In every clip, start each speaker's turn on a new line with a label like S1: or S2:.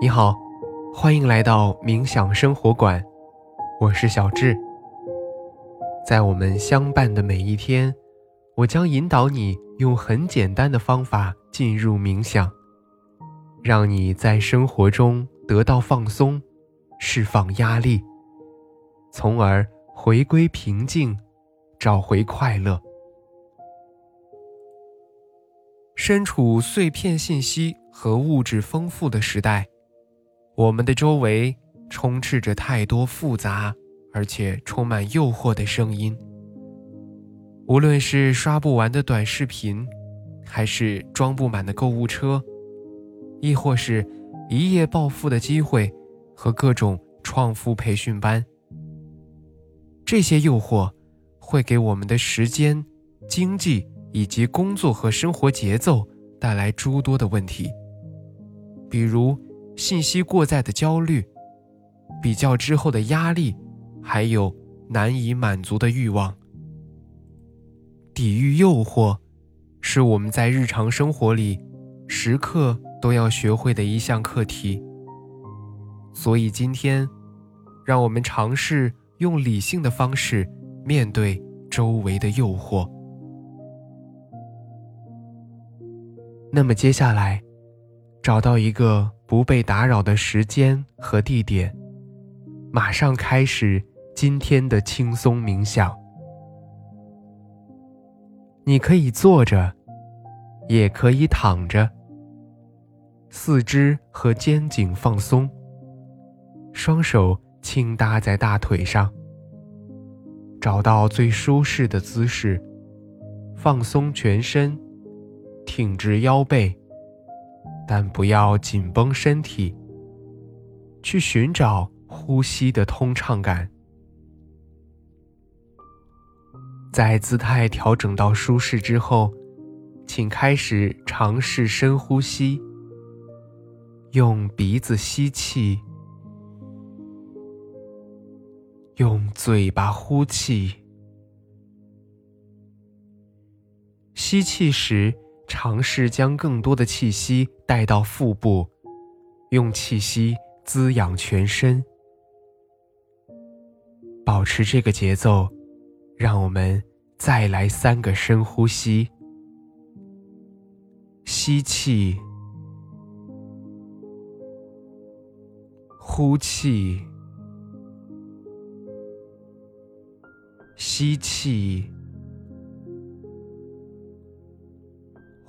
S1: 你好，欢迎来到冥想生活馆，我是小智。在我们相伴的每一天，我将引导你用很简单的方法进入冥想，让你在生活中得到放松，释放压力，从而回归平静，找回快乐。身处碎片信息和物质丰富的时代。我们的周围充斥着太多复杂而且充满诱惑的声音，无论是刷不完的短视频，还是装不满的购物车，亦或是一夜暴富的机会和各种创富培训班，这些诱惑会给我们的时间、经济以及工作和生活节奏带来诸多的问题，比如。信息过载的焦虑，比较之后的压力，还有难以满足的欲望。抵御诱惑，是我们在日常生活里时刻都要学会的一项课题。所以今天，让我们尝试用理性的方式面对周围的诱惑。那么接下来，找到一个。不被打扰的时间和地点，马上开始今天的轻松冥想。你可以坐着，也可以躺着，四肢和肩颈放松，双手轻搭在大腿上，找到最舒适的姿势，放松全身，挺直腰背。但不要紧绷身体，去寻找呼吸的通畅感。在姿态调整到舒适之后，请开始尝试深呼吸。用鼻子吸气，用嘴巴呼气。吸气时。尝试将更多的气息带到腹部，用气息滋养全身。保持这个节奏，让我们再来三个深呼吸：吸气，呼气，吸气。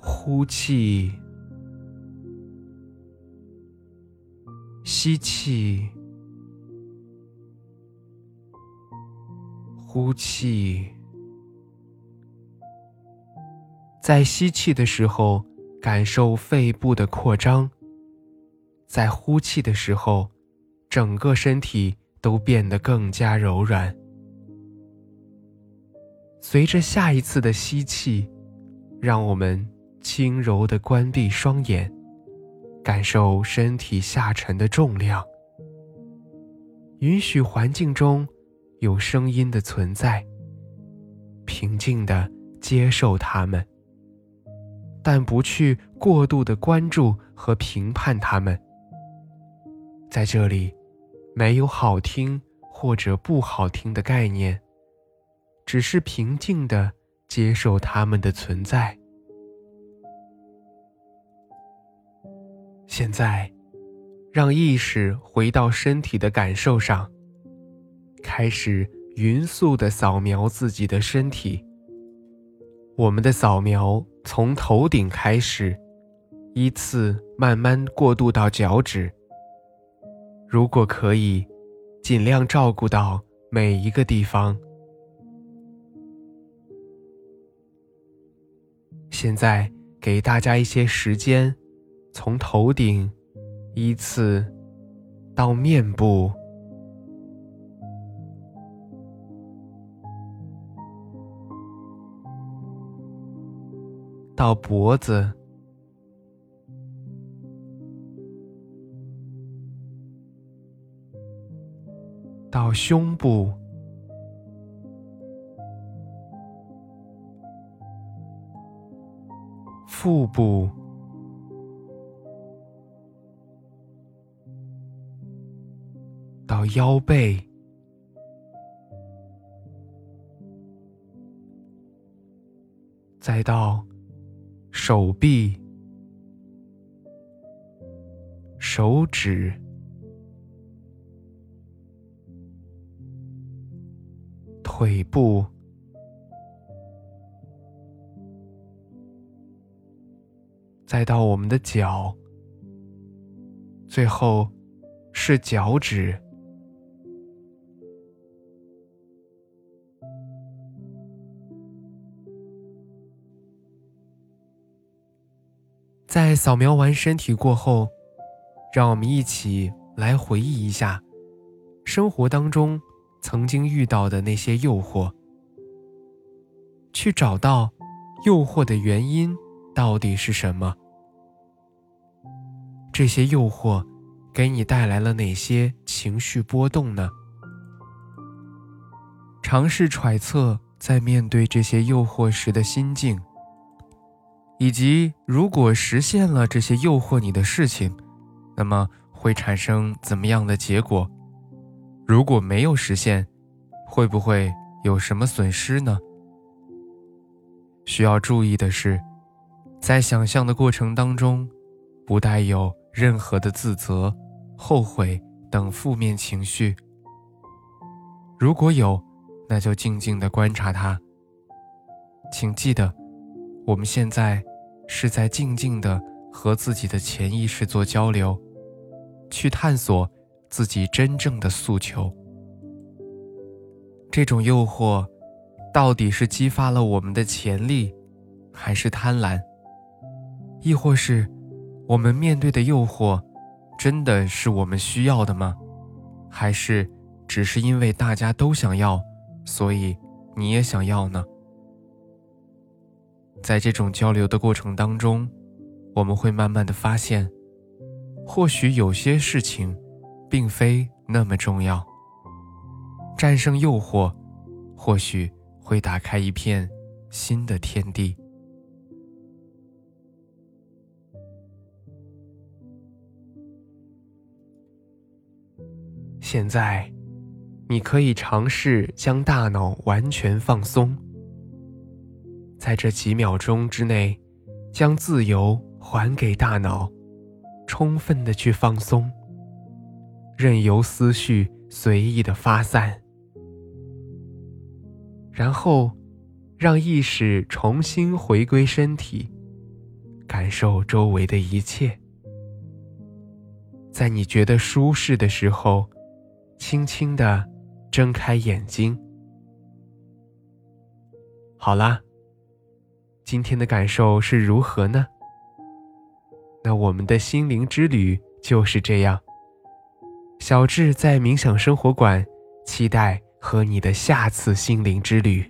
S1: 呼气，吸气，呼气。在吸气的时候，感受肺部的扩张；在呼气的时候，整个身体都变得更加柔软。随着下一次的吸气，让我们。轻柔地关闭双眼，感受身体下沉的重量。允许环境中有声音的存在，平静地接受它们，但不去过度的关注和评判它们。在这里，没有好听或者不好听的概念，只是平静地接受它们的存在。现在，让意识回到身体的感受上，开始匀速的扫描自己的身体。我们的扫描从头顶开始，依次慢慢过渡到脚趾。如果可以，尽量照顾到每一个地方。现在给大家一些时间。从头顶依次到面部，到脖子，到胸部，腹部。到腰背，再到手臂、手指、腿部。再到我们的脚，最后是脚趾。在扫描完身体过后，让我们一起来回忆一下生活当中曾经遇到的那些诱惑，去找到诱惑的原因。到底是什么？这些诱惑给你带来了哪些情绪波动呢？尝试揣测在面对这些诱惑时的心境，以及如果实现了这些诱惑你的事情，那么会产生怎么样的结果？如果没有实现，会不会有什么损失呢？需要注意的是。在想象的过程当中，不带有任何的自责、后悔等负面情绪。如果有，那就静静的观察它。请记得，我们现在是在静静的和自己的潜意识做交流，去探索自己真正的诉求。这种诱惑，到底是激发了我们的潜力，还是贪婪？亦或是，我们面对的诱惑，真的是我们需要的吗？还是只是因为大家都想要，所以你也想要呢？在这种交流的过程当中，我们会慢慢的发现，或许有些事情，并非那么重要。战胜诱惑，或许会打开一片新的天地。现在，你可以尝试将大脑完全放松，在这几秒钟之内，将自由还给大脑，充分的去放松，任由思绪随意的发散，然后让意识重新回归身体，感受周围的一切。在你觉得舒适的时候。轻轻的睁开眼睛。好啦，今天的感受是如何呢？那我们的心灵之旅就是这样。小智在冥想生活馆，期待和你的下次心灵之旅。